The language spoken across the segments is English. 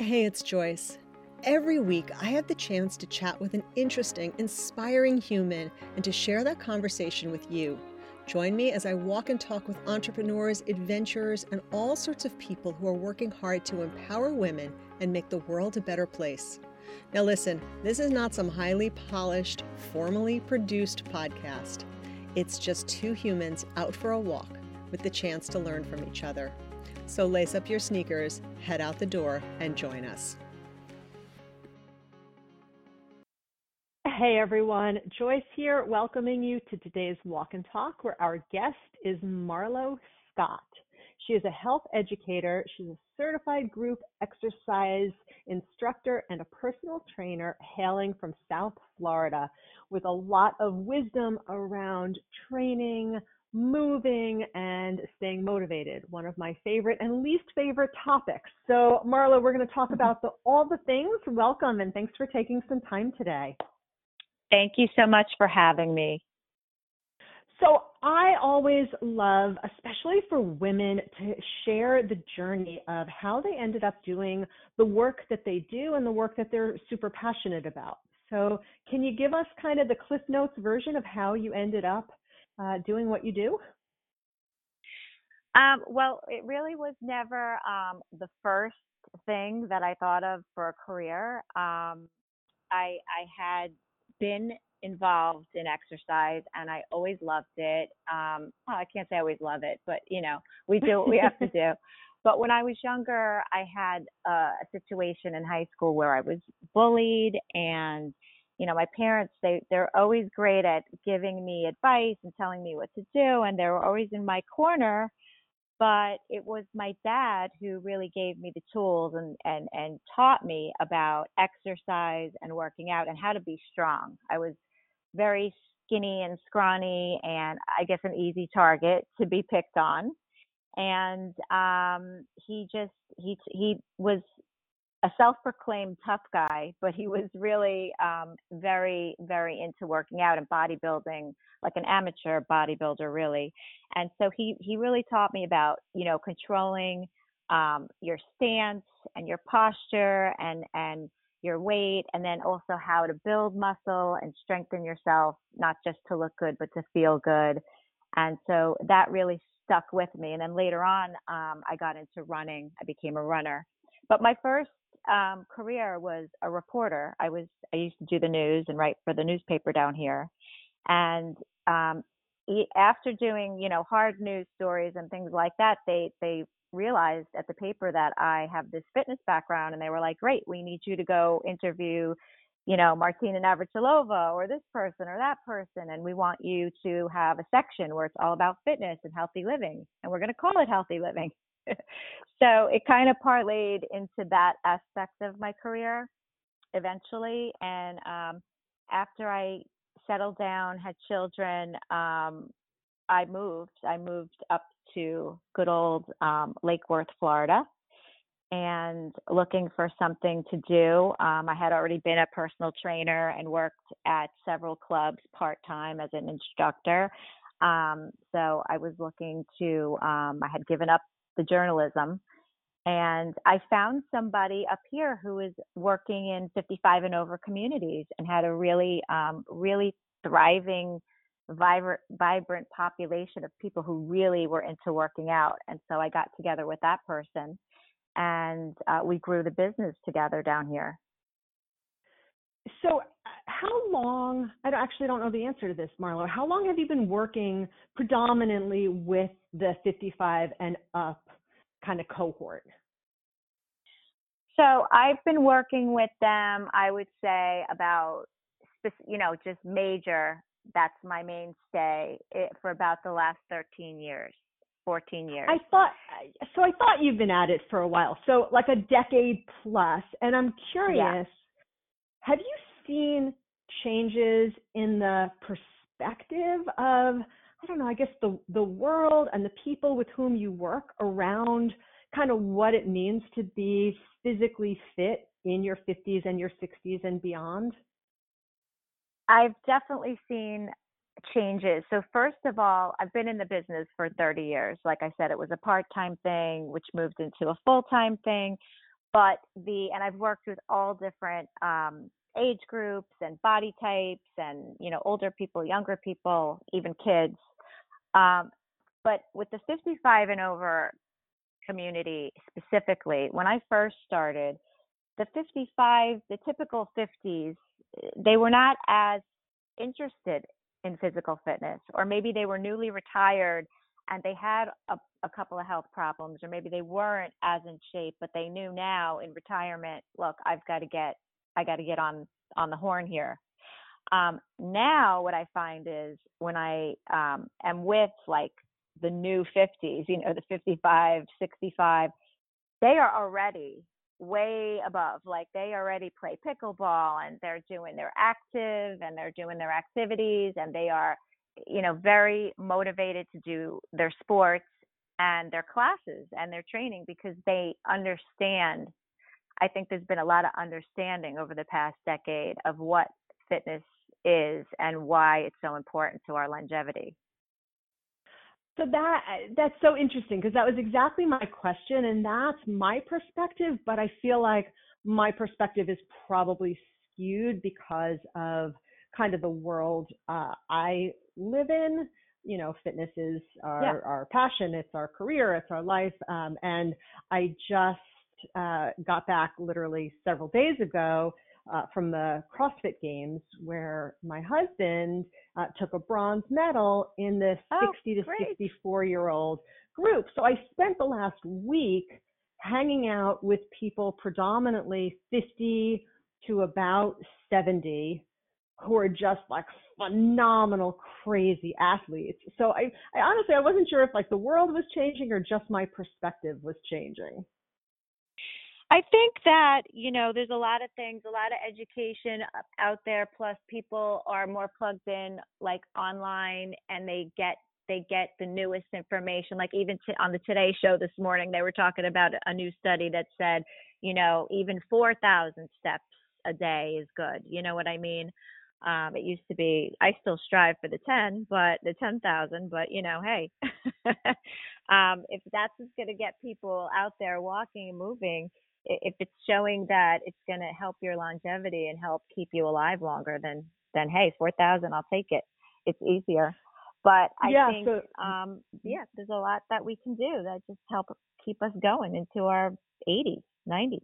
Hey, it's Joyce. Every week, I have the chance to chat with an interesting, inspiring human and to share that conversation with you. Join me as I walk and talk with entrepreneurs, adventurers, and all sorts of people who are working hard to empower women and make the world a better place. Now, listen, this is not some highly polished, formally produced podcast. It's just two humans out for a walk with the chance to learn from each other. So lace up your sneakers, head out the door, and join us. Hey everyone, Joyce here, welcoming you to today's Walk and Talk, where our guest is Marlo Scott. She is a health educator, she's a certified group exercise instructor, and a personal trainer hailing from South Florida with a lot of wisdom around training, moving and staying motivated, one of my favorite and least favorite topics. So, Marlo, we're going to talk about the, all the things. Welcome and thanks for taking some time today. Thank you so much for having me. So, I always love, especially for women, to share the journey of how they ended up doing the work that they do and the work that they're super passionate about. So, can you give us kind of the Cliff Notes version of how you ended up uh, doing what you do? Um, well, it really was never um, the first thing that I thought of for a career. Um, I, I had been involved in exercise and I always loved it. Um, well, I can't say I always love it, but you know, we do what we have to do. But when I was younger, I had a situation in high school where I was bullied and you know, my parents, they, they're always great at giving me advice and telling me what to do. And they were always in my corner. But it was my dad who really gave me the tools and, and, and taught me about exercise and working out and how to be strong. I was very skinny and scrawny and I guess an easy target to be picked on. And um, he just, he, he was a self-proclaimed tough guy, but he was really um, very, very into working out and bodybuilding, like an amateur bodybuilder, really. And so he he really taught me about you know controlling um, your stance and your posture and and your weight, and then also how to build muscle and strengthen yourself, not just to look good, but to feel good. And so that really stuck with me. And then later on, um, I got into running. I became a runner. But my first um, career was a reporter. I was I used to do the news and write for the newspaper down here, and um, after doing you know hard news stories and things like that, they they realized at the paper that I have this fitness background, and they were like, "Great, we need you to go interview." You know, Martina Navratilova or this person or that person, and we want you to have a section where it's all about fitness and healthy living, and we're going to call it healthy living. so it kind of parlayed into that aspect of my career eventually. And um, after I settled down, had children, um, I moved. I moved up to good old um, Lake Worth, Florida, and looking for something to do. Um, I had already been a personal trainer and worked at several clubs part time as an instructor. Um, so I was looking to, um, I had given up the journalism. And I found somebody up here who was working in 55 and over communities and had a really, um, really thriving, vibrant, vibrant population of people who really were into working out. And so I got together with that person and uh, we grew the business together down here. So, how long? I actually don't know the answer to this, Marlo. How long have you been working predominantly with the 55 and up kind of cohort? So I've been working with them. I would say about, you know, just major. That's my mainstay eh, for about the last 13 years. 14 years. I thought so I thought you've been at it for a while. So like a decade plus and I'm curious yeah. have you seen changes in the perspective of I don't know, I guess the the world and the people with whom you work around kind of what it means to be physically fit in your 50s and your 60s and beyond? I've definitely seen changes. So first of all, I've been in the business for 30 years. Like I said, it was a part-time thing which moved into a full-time thing. but the and I've worked with all different um, age groups and body types, and you know, older people, younger people, even kids. Um, but with the 55 and over community specifically, when I first started, the 55, the typical 50s, they were not as interested in physical fitness, or maybe they were newly retired and they had a, a couple of health problems, or maybe they weren't as in shape, but they knew now in retirement, look, I've got to get, I got to get on on the horn here. Um, now, what I find is when I um, am with like the new 50s, you know, the 55, 65, they are already way above. Like they already play pickleball and they're doing, they're active and they're doing their activities and they are, you know, very motivated to do their sports and their classes and their training because they understand. I think there's been a lot of understanding over the past decade of what fitness is and why it's so important to our longevity. So that that's so interesting because that was exactly my question and that's my perspective, but I feel like my perspective is probably skewed because of kind of the world uh, I live in. You know, fitness is our, yeah. our passion, it's our career, it's our life. Um, and I just uh, got back literally several days ago uh, from the CrossFit Games where my husband uh, took a bronze medal in this oh, 60 to great. 64 year old group. So I spent the last week hanging out with people predominantly 50 to about 70 who are just like phenomenal crazy athletes so I, I honestly i wasn't sure if like the world was changing or just my perspective was changing I think that, you know, there's a lot of things, a lot of education out there, plus people are more plugged in like online and they get they get the newest information. Like even t- on the Today Show this morning, they were talking about a new study that said, you know, even 4,000 steps a day is good. You know what I mean? Um, it used to be, I still strive for the 10, but the 10,000, but you know, hey, um, if that's going to get people out there walking and moving, if it's showing that it's going to help your longevity and help keep you alive longer, then then hey, four thousand, I'll take it. It's easier. But I yeah, think, so, um, yeah, there's a lot that we can do that just help keep us going into our 80s, 90s.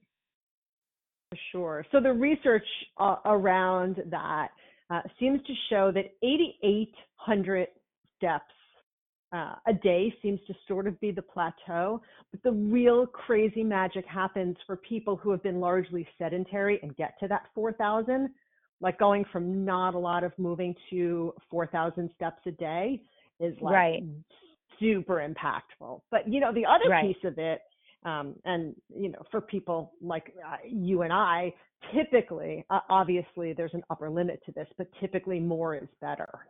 For sure. So the research uh, around that uh, seems to show that 8,800 steps uh, a day seems to sort of be the plateau, but the real crazy magic happens for people who have been largely sedentary and get to that 4,000, like going from not a lot of moving to 4,000 steps a day is like right. super impactful. But you know, the other right. piece of it, um, and you know, for people like uh, you and I, typically, uh, obviously, there's an upper limit to this, but typically more is better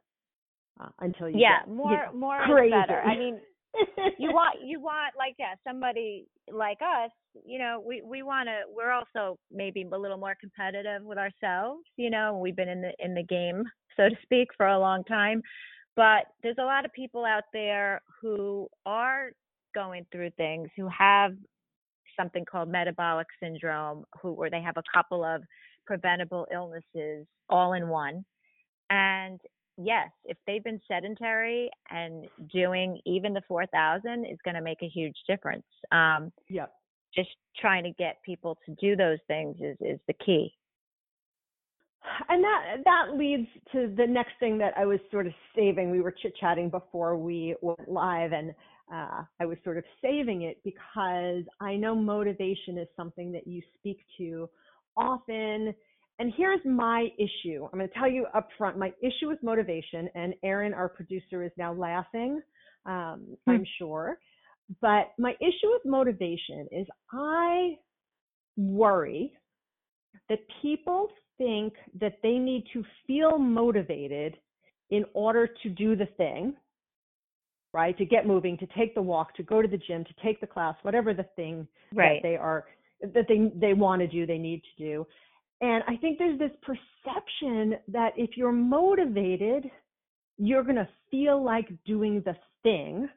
uh, until you yeah get, more you know, more crazy. better. I mean you want you want like yeah somebody like us you know we we want to we're also maybe a little more competitive with ourselves you know we've been in the in the game so to speak for a long time. But there's a lot of people out there who are going through things who have something called metabolic syndrome who where they have a couple of preventable illnesses all in one. And yes, if they've been sedentary and doing even the 4,000 is going to make a huge difference. Um, yep. Just trying to get people to do those things is, is the key. And that that leads to the next thing that I was sort of saving. We were chit chatting before we went live, and uh, I was sort of saving it because I know motivation is something that you speak to often and here's my issue. I'm going to tell you up front my issue with motivation, and Erin, our producer, is now laughing, um, hmm. I'm sure. But my issue with motivation is I worry that people think that they need to feel motivated in order to do the thing, right? To get moving, to take the walk, to go to the gym, to take the class, whatever the thing right. that they are that they they want to do, they need to do. And I think there's this perception that if you're motivated, you're going to feel like doing the thing.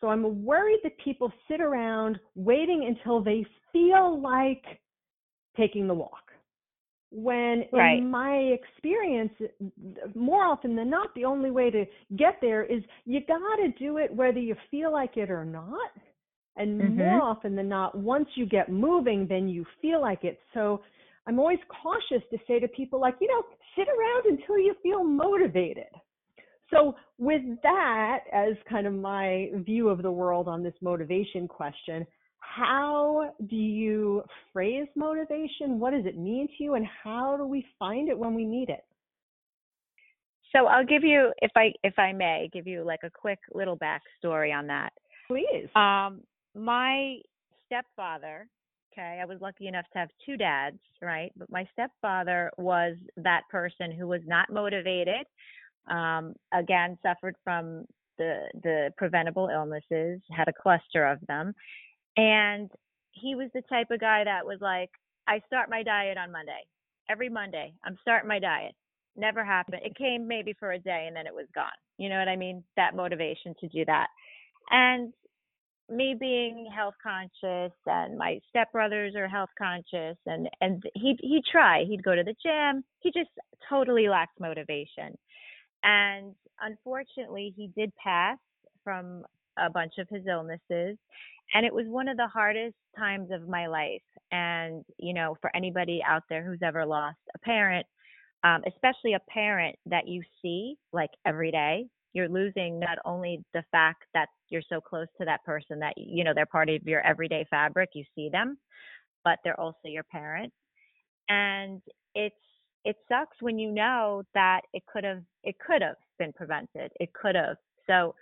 So I'm worried that people sit around waiting until they feel like taking the walk. When Right. in my experience, more often than not, the only way to get there is you got to do it whether you feel like it or not. And Mhm. more often than not, once you get moving, then you feel like it. So I'm always cautious to say to people, like, you know, sit around until you feel motivated. So, with that as kind of my view of the world on this motivation question, how do you phrase motivation? What does it mean to you? And how do we find it when we need it? So I'll give you, if I if I may, give you like a quick little backstory on that. Please. Um, my stepfather, okay, I was lucky enough to have two dads, right? But my stepfather was that person who was not motivated. Um, again, suffered from the the preventable illnesses, had a cluster of them, and he was the type of guy that was like, I start my diet on Monday. Every Monday, I'm starting my diet. Never happened. It came maybe for a day and then it was gone. You know what I mean? That motivation to do that. And me being health conscious and my stepbrothers are health conscious and and he he'd try. He'd go to the gym. He just totally lacked motivation. And unfortunately he did pass from a bunch of his illnesses and it was one of the hardest times of my life. And you know for anybody out there who's ever lost a parent um, especially a parent that you see like every day you're losing not only the fact that you're so close to that person that you know they're part of your everyday fabric you see them but they're also your parent and it's it sucks when you know that it could have it could have been prevented. It could have. So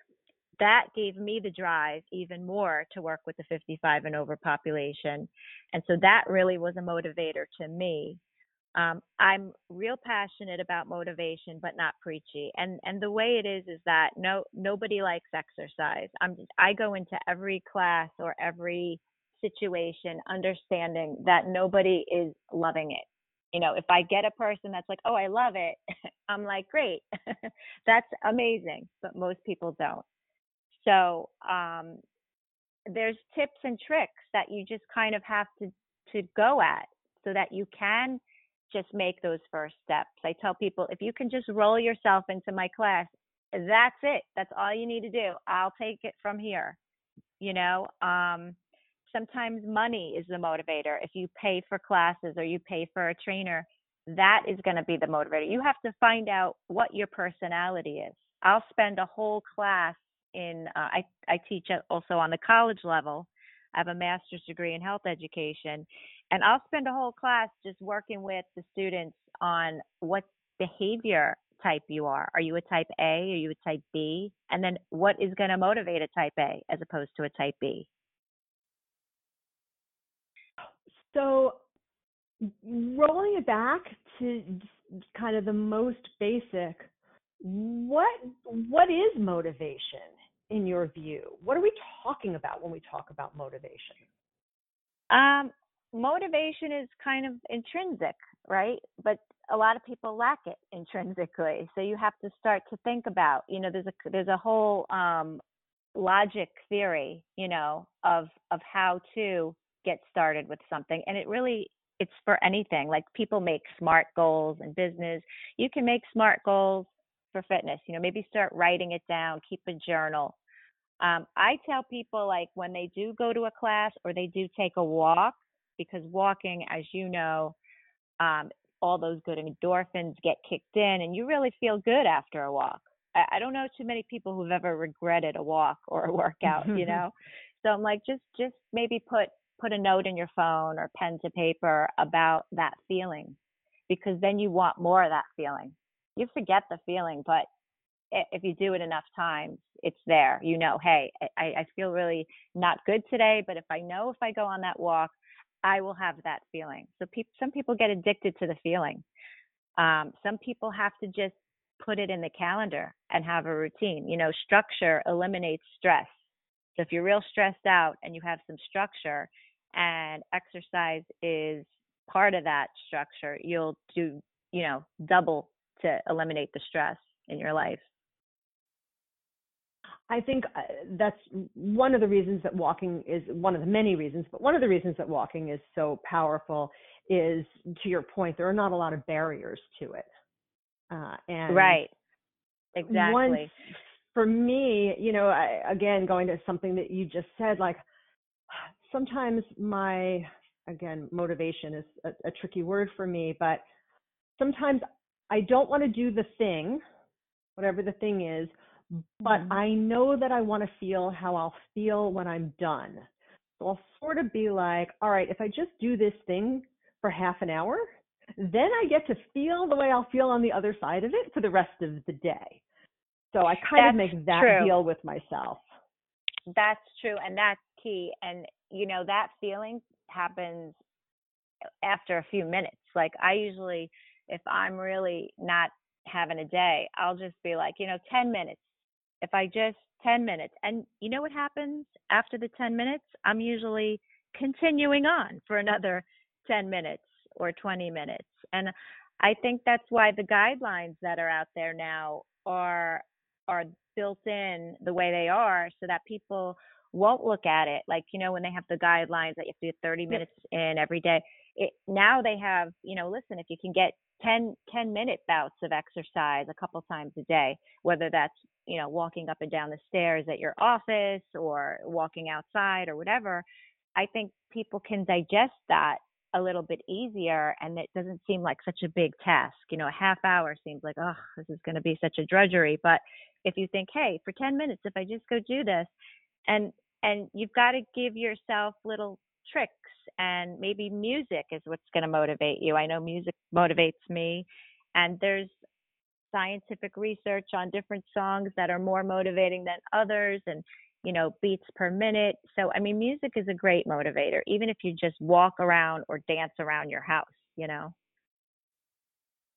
that gave me the drive even more to work with the 55 and over population. And so that really was a motivator to me um, I'm real passionate about motivation, but not preachy. And and the way it is is that no nobody likes exercise. I'm I go into every class or every situation understanding that nobody is loving it. You know, if I get a person that's like, "Oh, I love it," I'm like, "Great, that's amazing," but most people don't. So um, there's tips and tricks that you just kind of have to to go at so that you can just make those first steps. I tell people if you can just roll yourself into my class, that's it. That's all you need to do. I'll take it from here. You know, um, sometimes money is the motivator. If you pay for classes or you pay for a trainer, that is going to be the motivator. You have to find out what your personality is. I'll spend a whole class in, uh, I, I teach also on the college level. I have a master's degree in health education and I'll spend a whole class just working with the students on what behavior type you are. Are you a type A? Are you a type B? And then what is going to motivate a type A as opposed to a type B? So, rolling it back to kind of the most basic, what what is motivation in your view? What are we talking about when we talk about motivation? Um, motivation is kind of intrinsic, right? But a lot of people lack it intrinsically. So you have to start to think about, you know, there's a there's a whole um, logic theory, you know, of of how to get started with something, and it really it's for anything. Like people make smart goals in business. You can make smart goals for fitness. You know, maybe start writing it down, keep a journal. Um, I tell people like when they do go to a class or they do take a walk, because walking, as you know, um, all those good endorphins get kicked in, and you really feel good after a walk. I, I don't know too many people who've ever regretted a walk or a workout, you know. So I'm like, just just maybe put put a note in your phone or pen to paper about that feeling, because then you want more of that feeling. You forget the feeling, but if you do it enough times, it's there. You know, hey, I, I feel really not good today, but if I know if I go on that walk, I will have that feeling. So pe- some people get addicted to the feeling. Um, some people have to just put it in the calendar and have a routine. You know, structure eliminates stress. So if you're real stressed out and you have some structure and exercise is part of that structure, you'll do, you know, double to eliminate the stress in your life. I think uh, that's one of the reasons that walking is one of the many reasons, but one of the reasons that walking is so powerful is to your point, there are not a lot of barriers to it. Uh, and right. Exactly. Once, for me, you know, I, again, going to something that you just said, like sometimes my, again, motivation is a, a tricky word for me, but sometimes I don't want to do the thing, whatever the thing is, but mm-hmm. I know that I want to feel how I'll feel when I'm done. So I'll sort of be like, all right, if I just do this thing for half an hour, then I get to feel the way I'll feel on the other side of it for the rest of the day. So I kind that's of make that true. deal with myself. That's true. And that's key. And, you know, that feeling happens after a few minutes. Like I usually, if I'm really not having a day, I'll just be like, you know, 10 minutes. If I just 10 minutes. And you know what happens after the 10 minutes? I'm usually continuing on for another 10 minutes or 20 minutes. And I think that's why the guidelines that are out there now are are built in the way they are so that people won't look at it like you know when they have the guidelines that you have to get 30 minutes in every day it now they have you know listen if you can get 10 10 minute bouts of exercise a couple times a day whether that's you know walking up and down the stairs at your office or walking outside or whatever i think people can digest that a little bit easier and it doesn't seem like such a big task. You know, a half hour seems like, oh, this is going to be such a drudgery. But if you think, hey, for 10 minutes, if I just go do this, and and you've got to give yourself little tricks and maybe music is what's going to motivate you. I know music motivates me, and there's scientific research on different songs that are more motivating than others and you know, beats per minute. So, I mean, music is a great motivator, even if you just walk around or dance around your house, you know.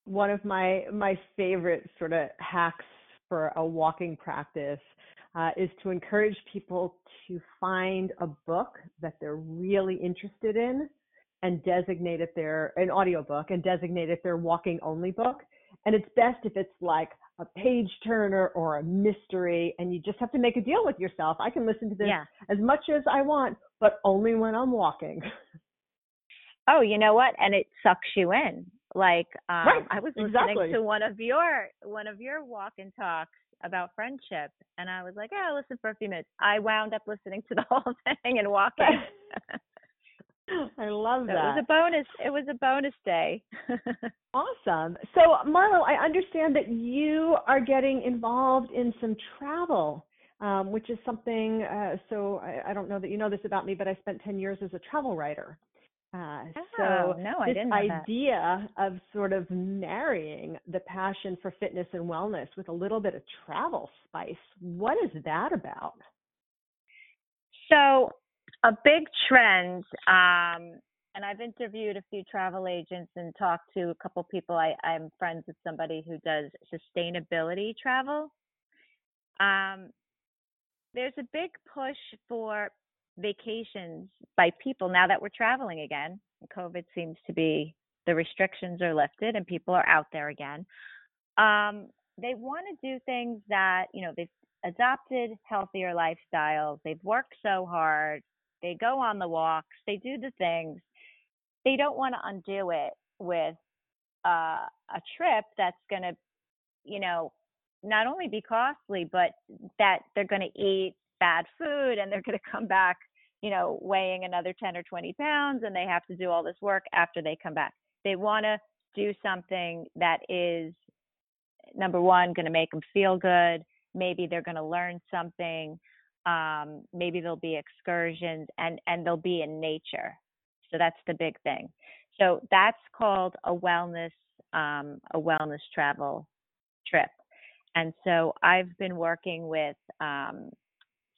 One of my my favorite sort of hacks for a walking practice uh, is to encourage people to find a book that they're really interested in and designate it their an audiobook and designate it their walking only book. And it's best if it's like a page turner or a mystery and you just have to make a deal with yourself i can listen to this yeah. as much as i want but only when i'm walking oh you know what and it sucks you in like um right. i was listening exactly. to one of your one of your walk and talks about friendship and i was like yeah i'll listen for a few minutes i wound up listening to the whole thing and walking I love that. It was a bonus. It was a bonus day. awesome. So, Marlo, I understand that you are getting involved in some travel, um, which is something. Uh, so, I, I, don't know that you know this about me, but I spent ten years as a travel writer. Uh, oh, so no, I this didn't idea of sort of marrying the passion for fitness and wellness with a little bit of travel spice. What is that about? So a big trend, um, and I've interviewed a few travel agents and talked to a couple people. I, I'm friends with somebody who does sustainability travel. Um, there's a big push for vacations by people now that we're traveling again. COVID seems to be the restrictions are lifted and people are out there again. Um, they want to do things that you know they've adopted healthier lifestyles. They've worked so hard they go on the walks, they do the things. They don't want to undo it with uh, a trip that's going to, you know, not only be costly, but that they're going to eat bad food and they're going to come back, you know, weighing another 10 or 20 pounds and they have to do all this work after they come back. They want to do something that is, number one, going to make them feel good. Maybe they're going to learn something um, maybe there'll be excursions and and they'll be in nature. So that's the big thing. So that's called a wellness um, a wellness travel trip. And so i've been working with um,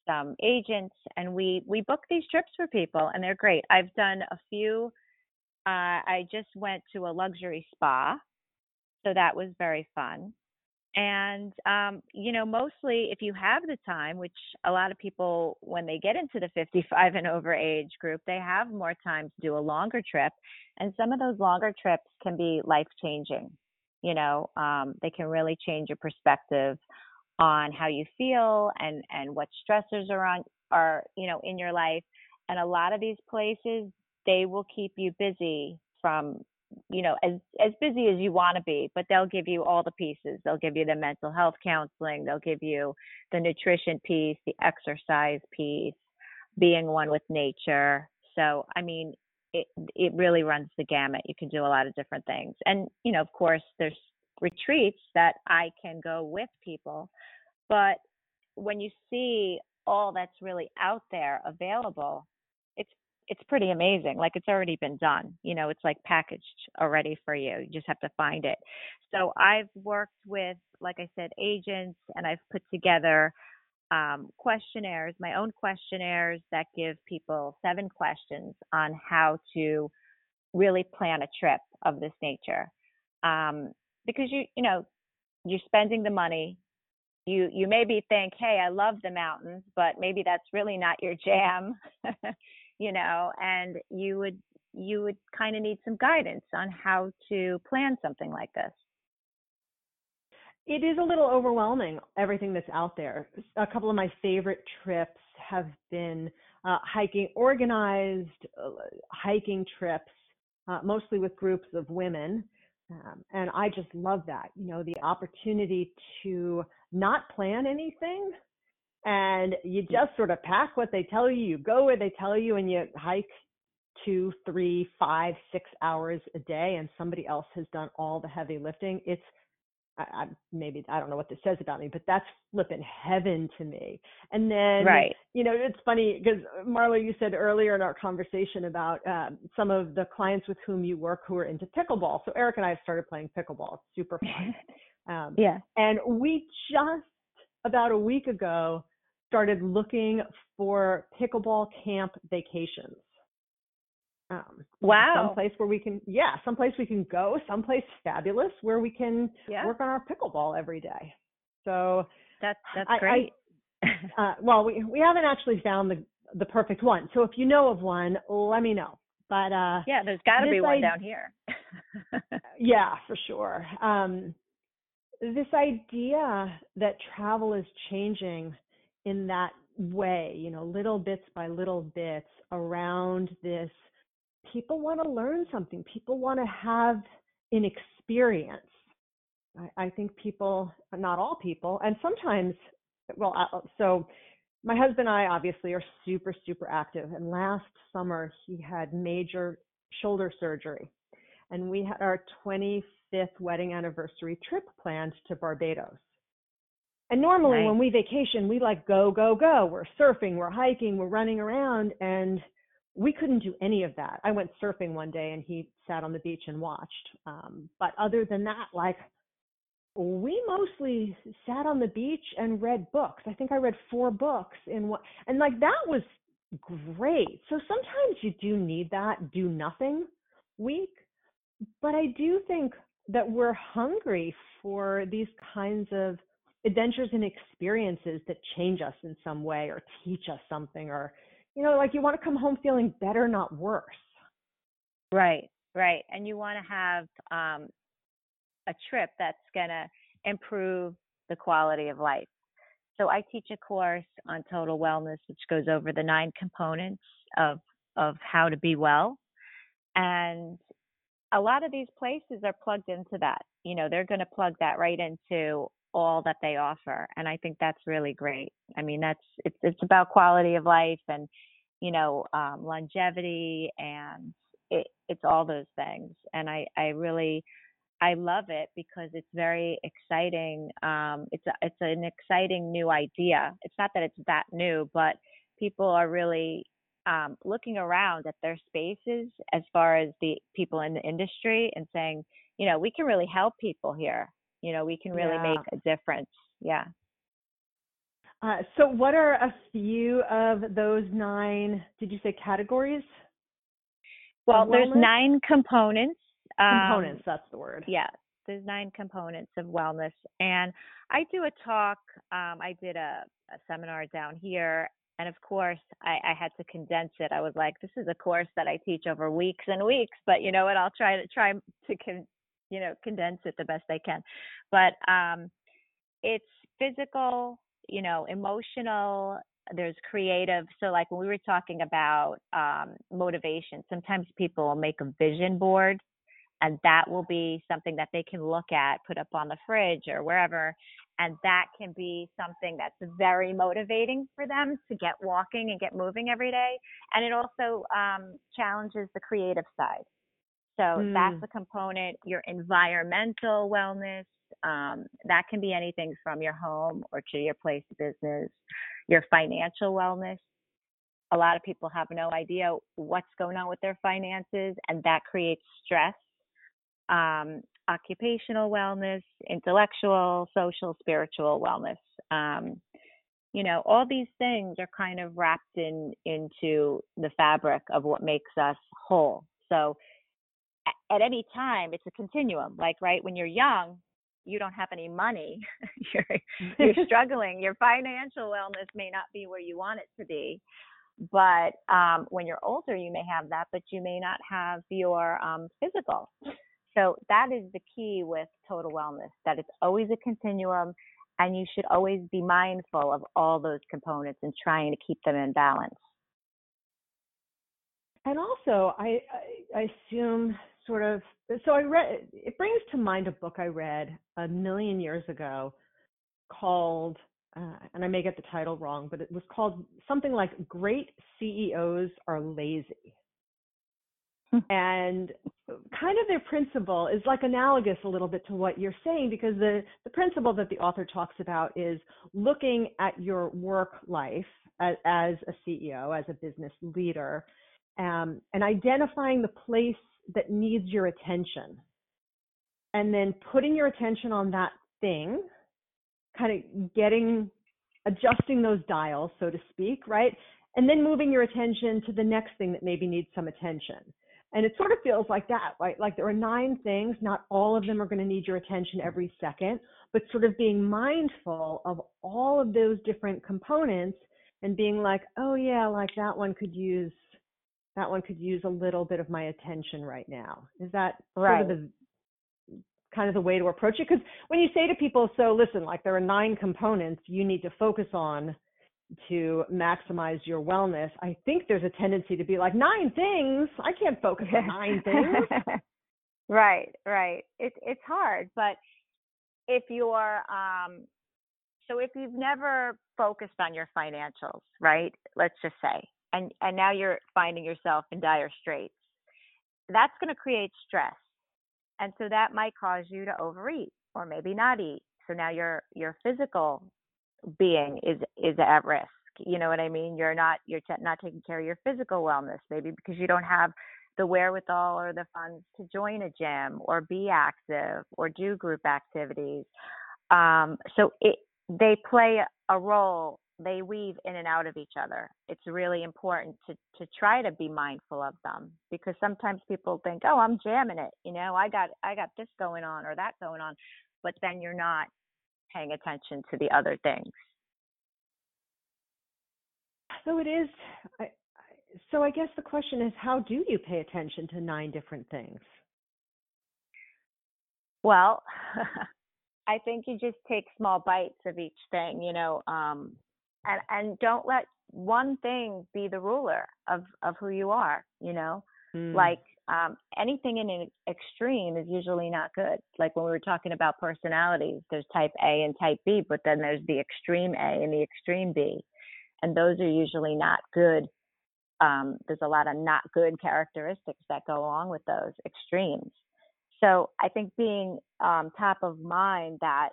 some agents and we we book these trips for people and they're great. I've done a few uh, i just went to a luxury spa. So that was very fun and, um, you know, mostly if you have the time, which a lot of people, when they get into the 55 and over age group, they have more time to do a longer trip. And some of those longer trips can be life changing. You know, um, they can really change your perspective on how you feel and and what stressors are on are you know in your life and a lot of these places they will keep you busy from you know as as busy as you want to be but they'll give you all the pieces. They'll give you the mental health counseling. They'll give you the nutrition piece the exercise piece being one with nature. So i mean it it really runs the gamut. You can do a lot of different things. And you know of course there's retreats that i can go with people but when you see all that's really out there available it's pretty amazing. Like it's already been done. You know, it's like packaged already for you. You just have to find it. So I've worked with, like I said, agents, and I've put together um, questionnaires, my own questionnaires that give people seven questions on how to really plan a trip of this nature. Um, because you, you know, you're spending the money. You you maybe think, hey, I love the mountains, but maybe that's really not your jam. you know, and you would you would kind of need some guidance on how to plan something like this. It is a little overwhelming, everything that's out there. A couple of my favorite trips have been uh, hiking, organized uh, hiking trips, uh, mostly with groups of women. Um, and I just love that, you know, the opportunity to not plan anything, and you just sort of pack what they tell you, you go where they tell you, and you hike two, three, five, six hours a day, and somebody else has done all the heavy lifting. It's I, I maybe I don't know what this says about me, but that's flipping heaven to me. And then, right. you know, it's funny because Marlo, you said earlier in our conversation about um, some of the clients with whom you work who are into pickleball. So Eric and I have started playing pickleball. It's super fun. Um, yeah. And we just about a week ago started looking for pickleball camp vacations. Um, wow. Someplace where we can, yeah, someplace we can go, someplace fabulous where we can yeah. work on our pickleball every day. So that's that's I, great. I, uh, well, we we haven't actually found the the perfect one. So if you know of one, let me know. But uh, yeah, there's got to be one I, down here. yeah, for sure. Um, this idea that travel is changing in that way, you know, little bits by little bits around this. People want to learn something, people want to have an experience. I, I think people, not all people, and sometimes, well, uh, so my husband and I obviously are super, super active. And last summer, he had major shoulder surgery. And we had our 25th wedding anniversary trip planned to Barbados. And normally when we vacation, we like go, go, go. We're surfing, we're hiking, we're running around, and we couldn't do any of that. I went surfing one day and he sat on the beach and watched. Um, but other than that, like we mostly sat on the beach and read books. I think I read four books in one, and like that was great. So sometimes you do need that do nothing week, but I do think that we're hungry for these kinds of adventures and experiences that change us in some way or teach us something or you know like you want to come home feeling better not worse. Right right and you want to have um, a trip that's going to improve the quality of life. So i teach a course on total wellness which goes over the nine components of of how to be well and a lot of these places are plugged into that. You know they're going to plug that right into all that they offer and i think that's really great. I mean that's it's it's about quality of life and you know um, longevity and it, it's all those things and i i really i love it because it's very exciting um, it's a, it's an exciting new idea. It's not that it's that new but people are really um, looking around at their spaces as far as the people in the industry and saying you know we can really help people here you know we can really yeah. make a difference. Yeah. Uh, so what are a few of those nine did you say categories well there's nine components components um, that's the word. yeah there's nine components of wellness and i do a talk um, i did a, a, seminar down here and of course I, I, had to condense it. I was like this is a course that i teach over weeks and weeks but you know what? I'll try to try to con- you know condense it the best I can. But um, it's physical, you know, emotional, there's creative. So, like when we were talking about um, motivation, sometimes people make a vision board, and that will be something that they can look at, put up on the fridge or wherever. And that can be something that's very motivating for them to get walking and get moving every day. And it also um, challenges the creative side. So mm. that's a component, your environmental wellness. Um, that can be anything from your home or to your place of business, your financial wellness. A lot of people have no idea what's going on with their finances, and that creates stress. Um, occupational wellness, intellectual, social, spiritual wellness. Um, you know, all these things are kind of wrapped in into the fabric of what makes us whole. So at any time it's a continuum like right when you're young you don't have any money you're you're struggling your financial wellness may not be where you want it to be but um, when you're older you may have that but you may not have your um, physical. So that is the key with total wellness that it's always a continuum and you should always be mindful of all those components and trying to keep them in balance. And also I, I, I assume sort of so I read it brings to mind a book I read a million years ago called uh, and I may get the title wrong, but it was called something like Great CEOs Are Lazy. Hmm. and kind of their principle is like analogous a little bit to what you're saying because the, the principle that the author talks about is looking at your work life as, as a CEO, as a business leader, um, and identifying the place that needs your attention. And then putting your attention on that thing kind of getting adjusting those dials so to speak right? And then moving your attention to the next thing that maybe needs some attention. And it sort of feels like that right? Like there are nine things not all of them are going to need your attention every second but sort of being mindful of all of those different components and being like oh yeah like that one could use that one could use a little bit of my attention right now. Is that right. sort of the kind of the way to approach it? Because when you say to people, so listen, like there are nine components you need to focus on to maximize your wellness, I think there's a tendency to be like nine things. I can't focus on nine things. right, right. It's it's hard, but if you're um so if you've never focused on your financials, right? Let's just say and and now you're finding yourself in dire straits. That's going to create stress and so that might cause you to overeat or maybe not eat. So now your your physical being is is at risk you know what i mean? You're not you're t- not taking care of your physical wellness maybe because you don't have the wherewithal or the funds to join a gym or be active or do group activities. Um, so it they play a role they weave in and out of each other. It's really important to to try to be mindful of them because sometimes people think, "Oh, I'm jamming it," you know, I got I got this going on or that going on, but then you're not paying attention to the other things. So it is. I, so I guess the question is, how do you pay attention to nine different things? Well. I think you just take small bites of each thing, you know, um, and and don't let one thing be the ruler of of who you are you know? Mm. like um anything in an extreme is usually not good. Like when we were talking about personalities there's type a and type b but then there's the extreme a and the extreme b and those are usually not good um there's a lot of not good characteristics that go along with those extremes. So i think being um top of mind that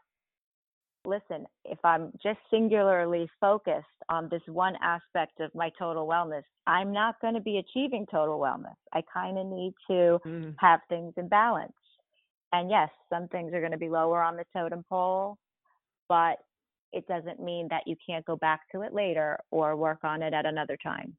listen, if I'm just singularly focused on this one aspect of my total wellness, I'm not going to be achieving total wellness. I kind of need to mm. have things in balance. And yes, some things are going to be lower on the totem pole, but it doesn't mean that you can't go back to it later or work on it at another time.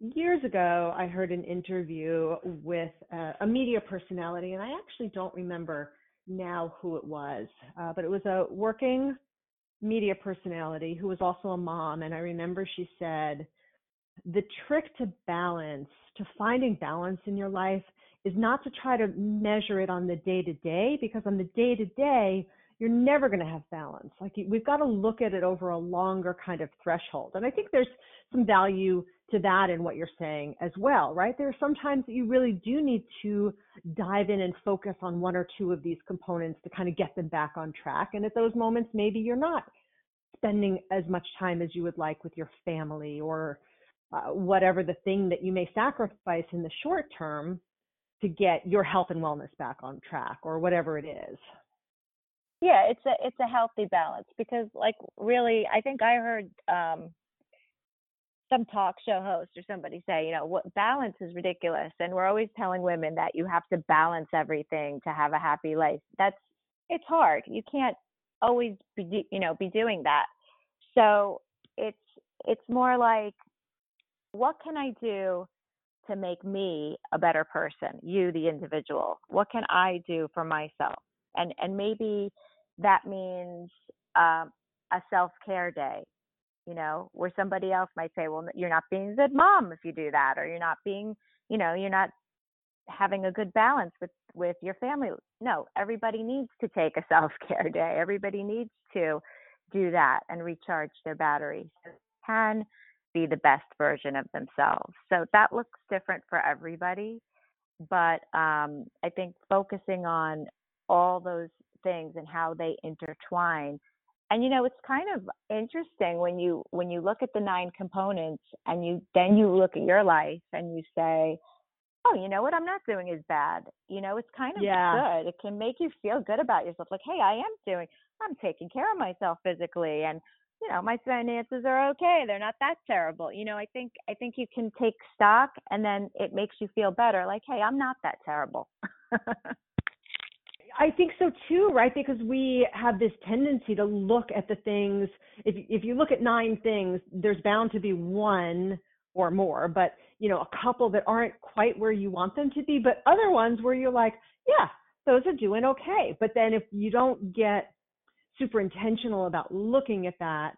Years ago, I heard an interview with a, a media personality, and I actually don't remember now who it was, uh, but it was a working media personality who was also a mom. And I remember she said, the trick to balance, to finding balance in your life, is not to try to measure it on the day to day, because on the day to day, you're never going to have balance. Like we've got to look at it over a longer kind of threshold. And I think there's some value to that in what you're saying as well, right? There are sometimes that you really do need to dive in and focus on one or two of these components to kind of get them back on track. And at those moments, maybe you're not spending as much time as you would like with your family or uh, whatever the thing that you may sacrifice in the short term to get your health and wellness back on track or whatever it is yeah it's a it's a healthy balance because like really i think i heard um some talk show host or somebody say you know what balance is ridiculous and we're always telling women that you have to balance everything to have a happy life. That's it's hard. You can't always be you know be doing that. So it's it's more like what can i do to make me a better person? You the individual. What can i do for myself? And and maybe that means um, a self care day you know where somebody else might say well you're not being a good mom if you do that or you're not being you know you're not having a good balance with with your family. No everybody needs to take a self care day. Everybody needs to do that and recharge their batteries can be the best version of themselves. So that looks different for everybody but um, i think focusing on all those things and how they intertwine. And you know it's kind of interesting when you when you look at the nine components and you then you look at your life and you say oh you know what? I'm not doing is bad. You know it's kind of yeah. good. It can make you feel good about yourself like hey i am doing i'm taking care of myself physically and you know my finances are okay. They're not that terrible. You know i think i think you can take stock and then it makes you feel better like hey i'm not that terrible I think so too, right? Because we have this tendency to look at the things. If if you look at nine things, there's bound to be one or more, but you know, a couple that aren't quite where you want them to be, but other ones where you're like, yeah, those are doing okay. But then if you don't get super intentional about looking at that,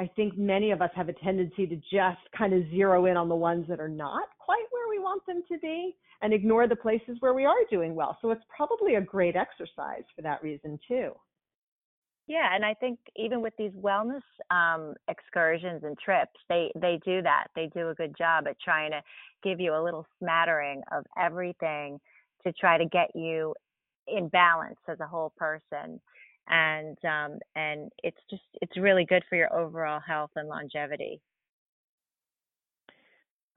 I think many of us have a tendency to just kind of zero in on the ones that are not quite want them to be and ignore the places where we are doing well. So it's probably a great exercise for that reason too. Yeah, and I think even with these wellness um, excursions and trips, they they do that. They do a good job at trying to give you a little smattering of everything to try to get you in balance as a whole person. And um, and it's just it's really good for your overall health and longevity.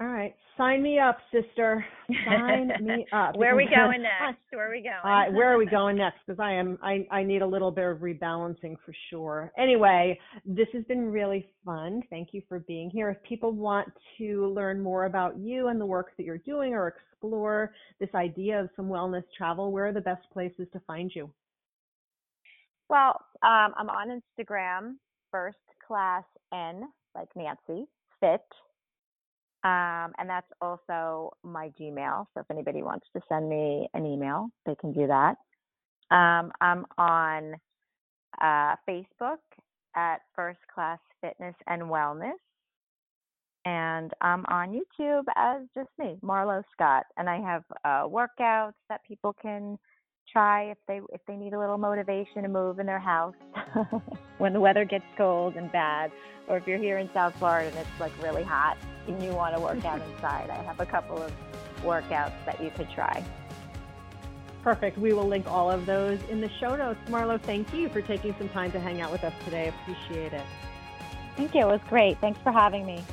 All right, sign me up, sister. Sign me up. where are we going next? Where are we going? Uh, where are we going next? Because I am, I, I need a little bit of rebalancing for sure. Anyway, this has been really fun. Thank you for being here. If people want to learn more about you and the work that you're doing, or explore this idea of some wellness travel, where are the best places to find you? Well, um, I'm on Instagram, first class N, like Nancy, fit um, and that's also my Gmail. So if anybody wants to send me an email, they can do that. Um, I'm on uh, Facebook at First Class Fitness and Wellness. And I'm on YouTube as just me, Marlo Scott. And I have uh, workouts that people can try if they if they need a little motivation to move in their house when the weather gets cold and bad or if you're here in South Florida and it's like really hot and you want to work out inside I have a couple of workouts that you could try Perfect. We will link all of those in the show notes. Marlo, thank you for taking some time to hang out with us today. Appreciate it. Thank you. It was great. Thanks for having me.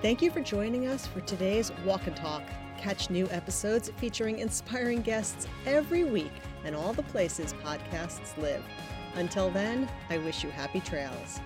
Thank you for joining us for today's Walk and Talk. Catch new episodes featuring inspiring guests every week and all the places podcasts live. Until then, I wish you happy trails.